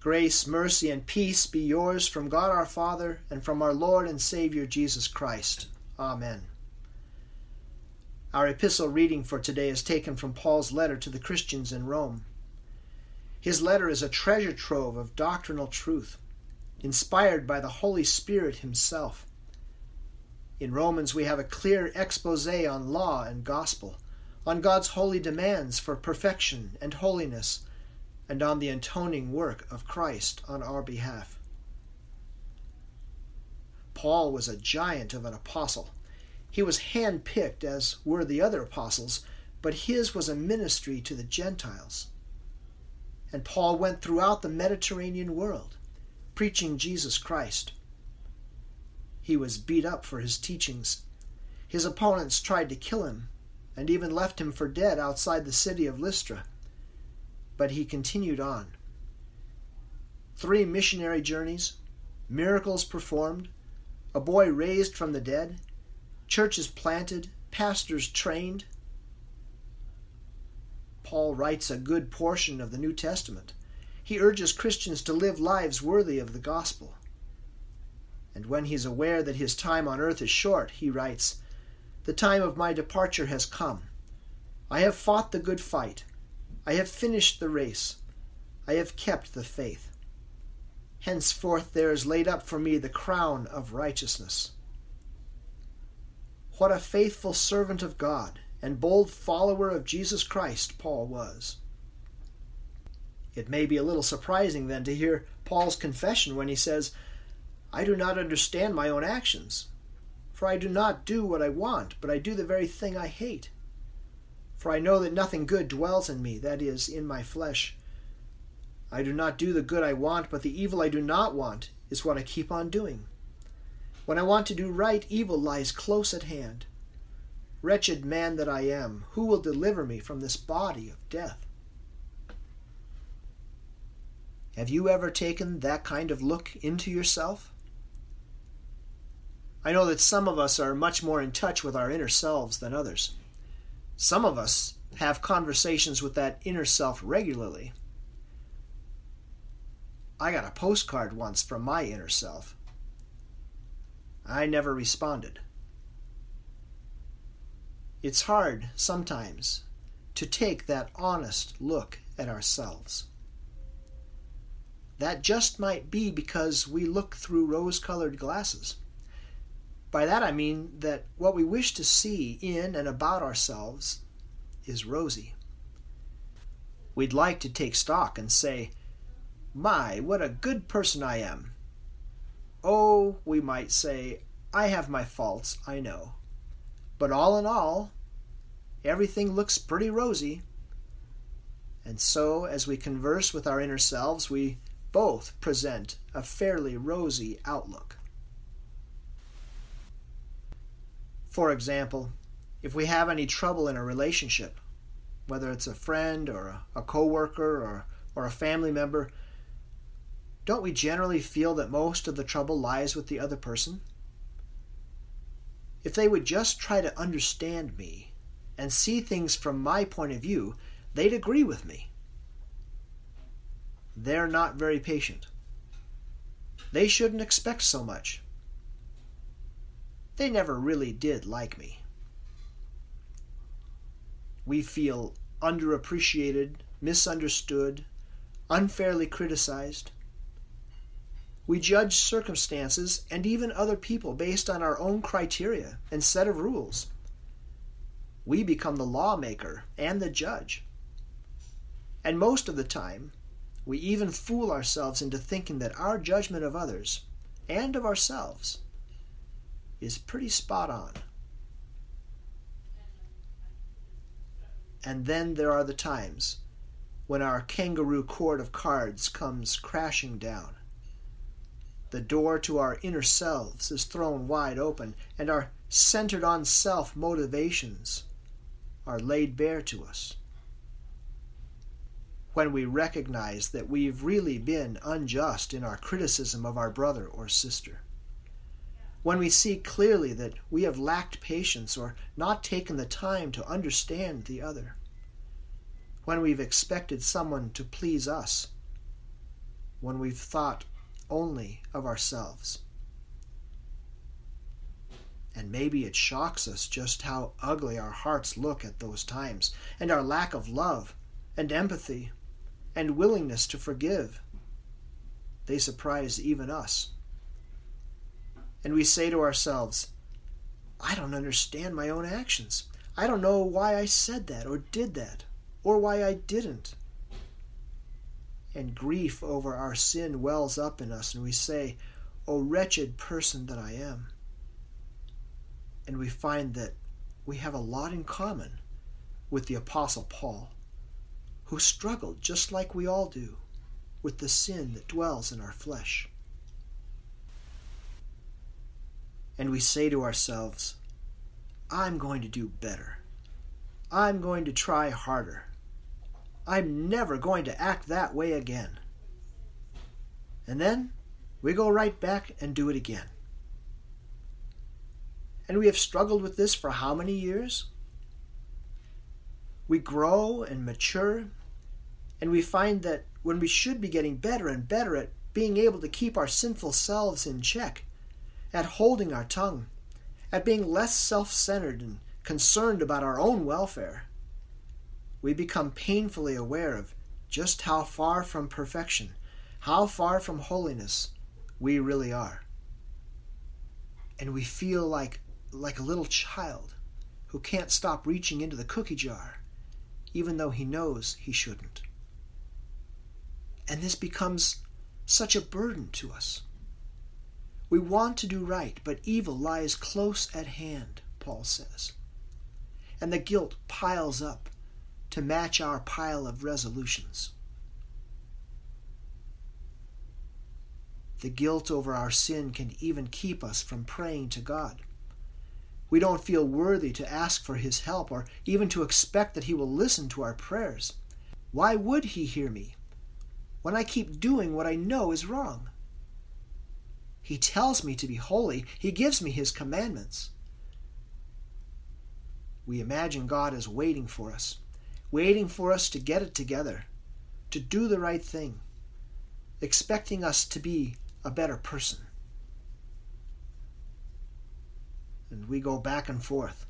Grace, mercy, and peace be yours from God our Father and from our Lord and Savior Jesus Christ. Amen. Our epistle reading for today is taken from Paul's letter to the Christians in Rome. His letter is a treasure trove of doctrinal truth, inspired by the Holy Spirit Himself. In Romans, we have a clear expose on law and gospel, on God's holy demands for perfection and holiness and on the atoning work of Christ on our behalf. Paul was a giant of an apostle. He was hand picked, as were the other apostles, but his was a ministry to the Gentiles. And Paul went throughout the Mediterranean world, preaching Jesus Christ. He was beat up for his teachings. His opponents tried to kill him, and even left him for dead outside the city of Lystra but he continued on. Three missionary journeys, miracles performed, a boy raised from the dead, churches planted, pastors trained. Paul writes a good portion of the New Testament. He urges Christians to live lives worthy of the gospel. And when he is aware that his time on earth is short, he writes, The time of my departure has come. I have fought the good fight. I have finished the race. I have kept the faith. Henceforth there is laid up for me the crown of righteousness. What a faithful servant of God and bold follower of Jesus Christ Paul was. It may be a little surprising then to hear Paul's confession when he says, I do not understand my own actions, for I do not do what I want, but I do the very thing I hate. For I know that nothing good dwells in me, that is, in my flesh. I do not do the good I want, but the evil I do not want is what I keep on doing. When I want to do right, evil lies close at hand. Wretched man that I am, who will deliver me from this body of death? Have you ever taken that kind of look into yourself? I know that some of us are much more in touch with our inner selves than others. Some of us have conversations with that inner self regularly. I got a postcard once from my inner self. I never responded. It's hard sometimes to take that honest look at ourselves. That just might be because we look through rose colored glasses. By that I mean that what we wish to see in and about ourselves is rosy. We'd like to take stock and say, My, what a good person I am. Oh, we might say, I have my faults, I know. But all in all, everything looks pretty rosy. And so, as we converse with our inner selves, we both present a fairly rosy outlook. For example, if we have any trouble in a relationship, whether it's a friend or a, a coworker or, or a family member, don't we generally feel that most of the trouble lies with the other person? If they would just try to understand me and see things from my point of view, they'd agree with me. They're not very patient. They shouldn't expect so much. They never really did like me. We feel underappreciated, misunderstood, unfairly criticized. We judge circumstances and even other people based on our own criteria and set of rules. We become the lawmaker and the judge. And most of the time, we even fool ourselves into thinking that our judgment of others and of ourselves is pretty spot on. And then there are the times when our kangaroo court of cards comes crashing down. The door to our inner selves is thrown wide open, and our centered on self motivations are laid bare to us. When we recognize that we've really been unjust in our criticism of our brother or sister when we see clearly that we have lacked patience or not taken the time to understand the other, when we've expected someone to please us, when we've thought only of ourselves. And maybe it shocks us just how ugly our hearts look at those times, and our lack of love, and empathy, and willingness to forgive. They surprise even us. And we say to ourselves, I don't understand my own actions. I don't know why I said that or did that, or why I didn't. And grief over our sin wells up in us, and we say, O wretched person that I am and we find that we have a lot in common with the Apostle Paul, who struggled just like we all do with the sin that dwells in our flesh. And we say to ourselves, I'm going to do better. I'm going to try harder. I'm never going to act that way again. And then we go right back and do it again. And we have struggled with this for how many years? We grow and mature, and we find that when we should be getting better and better at being able to keep our sinful selves in check, at holding our tongue, at being less self centered and concerned about our own welfare, we become painfully aware of just how far from perfection, how far from holiness we really are. And we feel like like a little child who can't stop reaching into the cookie jar, even though he knows he shouldn't. And this becomes such a burden to us. We want to do right, but evil lies close at hand, Paul says. And the guilt piles up to match our pile of resolutions. The guilt over our sin can even keep us from praying to God. We don't feel worthy to ask for His help or even to expect that He will listen to our prayers. Why would He hear me when I keep doing what I know is wrong? He tells me to be holy, He gives me His commandments. We imagine God is waiting for us, waiting for us to get it together, to do the right thing, expecting us to be a better person. and we go back and forth.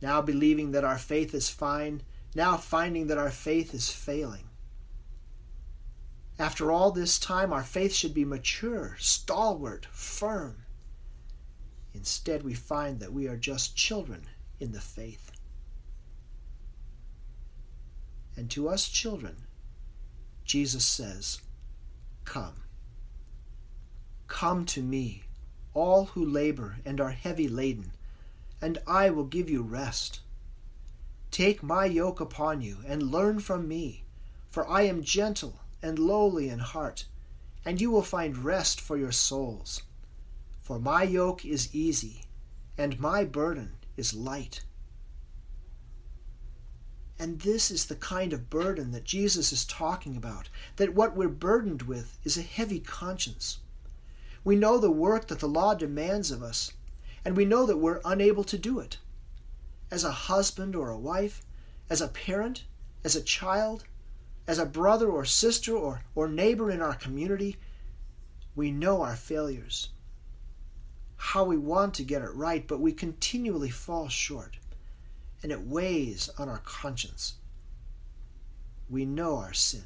Now believing that our faith is fine, now finding that our faith is failing. After all this time, our faith should be mature, stalwart, firm. Instead, we find that we are just children in the faith. And to us children, Jesus says, Come. Come to me all who labor and are heavy laden, and I will give you rest. Take my yoke upon you, and learn from me, for I am gentle and lowly in heart, and you will find rest for your souls. For my yoke is easy, and my burden is light. And this is the kind of burden that Jesus is talking about, that what we're burdened with is a heavy conscience. We know the work that the law demands of us, and we know that we're unable to do it. As a husband or a wife, as a parent, as a child, as a brother or sister or, or neighbor in our community, we know our failures. How we want to get it right, but we continually fall short, and it weighs on our conscience. We know our sin.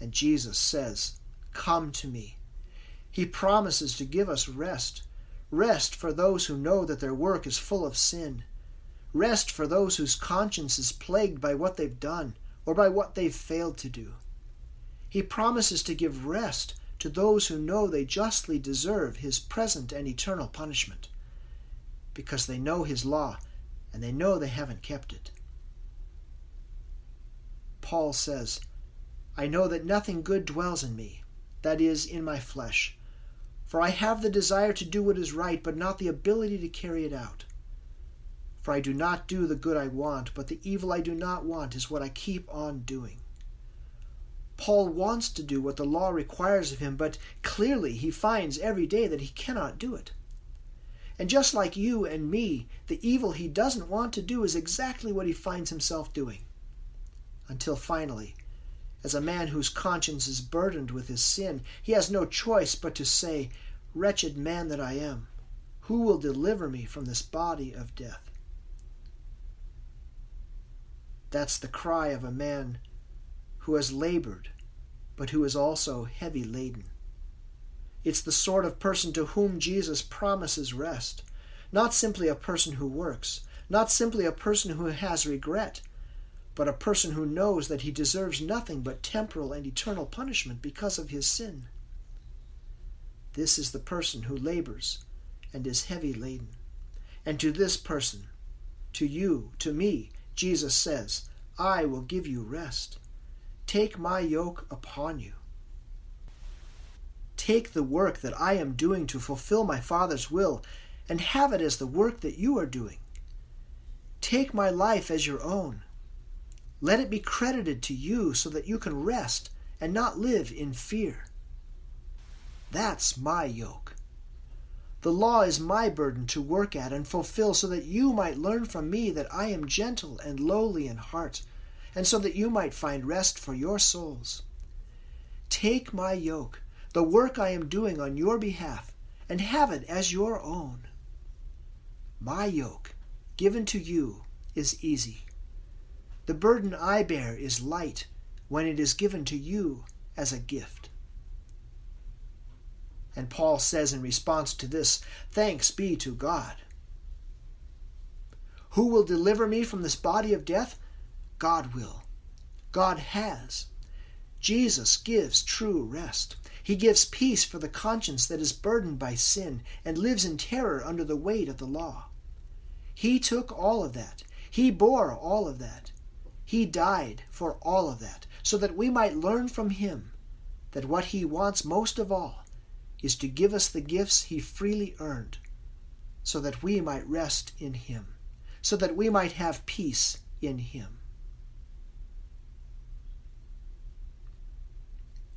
And Jesus says, Come to me. He promises to give us rest. Rest for those who know that their work is full of sin. Rest for those whose conscience is plagued by what they've done or by what they've failed to do. He promises to give rest to those who know they justly deserve His present and eternal punishment, because they know His law and they know they haven't kept it. Paul says, I know that nothing good dwells in me, that is, in my flesh. For I have the desire to do what is right, but not the ability to carry it out. For I do not do the good I want, but the evil I do not want is what I keep on doing. Paul wants to do what the law requires of him, but clearly he finds every day that he cannot do it. And just like you and me, the evil he doesn't want to do is exactly what he finds himself doing. Until finally, As a man whose conscience is burdened with his sin, he has no choice but to say, Wretched man that I am, who will deliver me from this body of death? That's the cry of a man who has labored, but who is also heavy laden. It's the sort of person to whom Jesus promises rest, not simply a person who works, not simply a person who has regret, but a person who knows that he deserves nothing but temporal and eternal punishment because of his sin. This is the person who labors and is heavy laden. And to this person, to you, to me, Jesus says, I will give you rest. Take my yoke upon you. Take the work that I am doing to fulfill my Father's will and have it as the work that you are doing. Take my life as your own. Let it be credited to you so that you can rest and not live in fear. That's my yoke. The law is my burden to work at and fulfill so that you might learn from me that I am gentle and lowly in heart, and so that you might find rest for your souls. Take my yoke, the work I am doing on your behalf, and have it as your own. My yoke, given to you, is easy. The burden I bear is light when it is given to you as a gift. And Paul says in response to this, Thanks be to God. Who will deliver me from this body of death? God will. God has. Jesus gives true rest. He gives peace for the conscience that is burdened by sin and lives in terror under the weight of the law. He took all of that. He bore all of that. He died for all of that, so that we might learn from Him that what He wants most of all is to give us the gifts He freely earned, so that we might rest in Him, so that we might have peace in Him.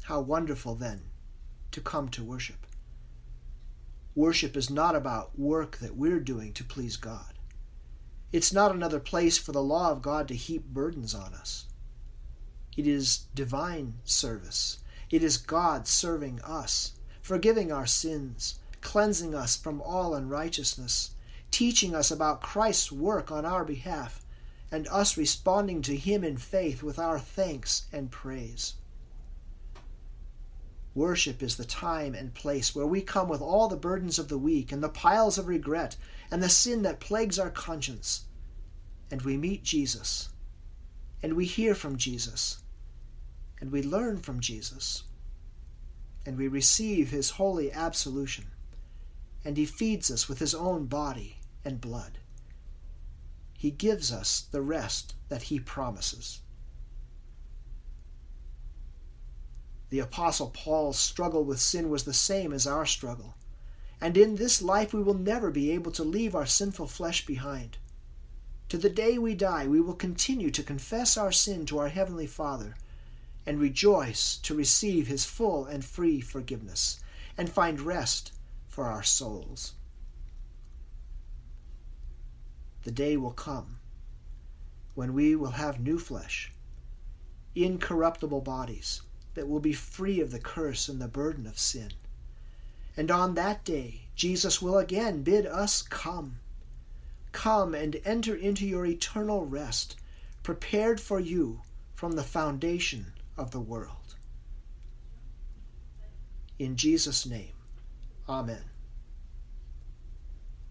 How wonderful, then, to come to worship. Worship is not about work that we're doing to please God. It's not another place for the law of God to heap burdens on us. It is divine service. It is God serving us, forgiving our sins, cleansing us from all unrighteousness, teaching us about Christ's work on our behalf, and us responding to Him in faith with our thanks and praise. Worship is the time and place where we come with all the burdens of the week and the piles of regret and the sin that plagues our conscience. And we meet Jesus, and we hear from Jesus, and we learn from Jesus, and we receive his holy absolution, and he feeds us with his own body and blood. He gives us the rest that he promises. The Apostle Paul's struggle with sin was the same as our struggle. And in this life we will never be able to leave our sinful flesh behind. To the day we die, we will continue to confess our sin to our Heavenly Father and rejoice to receive His full and free forgiveness and find rest for our souls. The day will come when we will have new flesh, incorruptible bodies that will be free of the curse and the burden of sin. And on that day, Jesus will again bid us come. Come and enter into your eternal rest, prepared for you from the foundation of the world. In Jesus' name, Amen.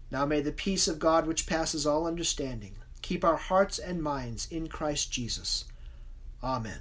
Now may the peace of God, which passes all understanding, keep our hearts and minds in Christ Jesus. Amen.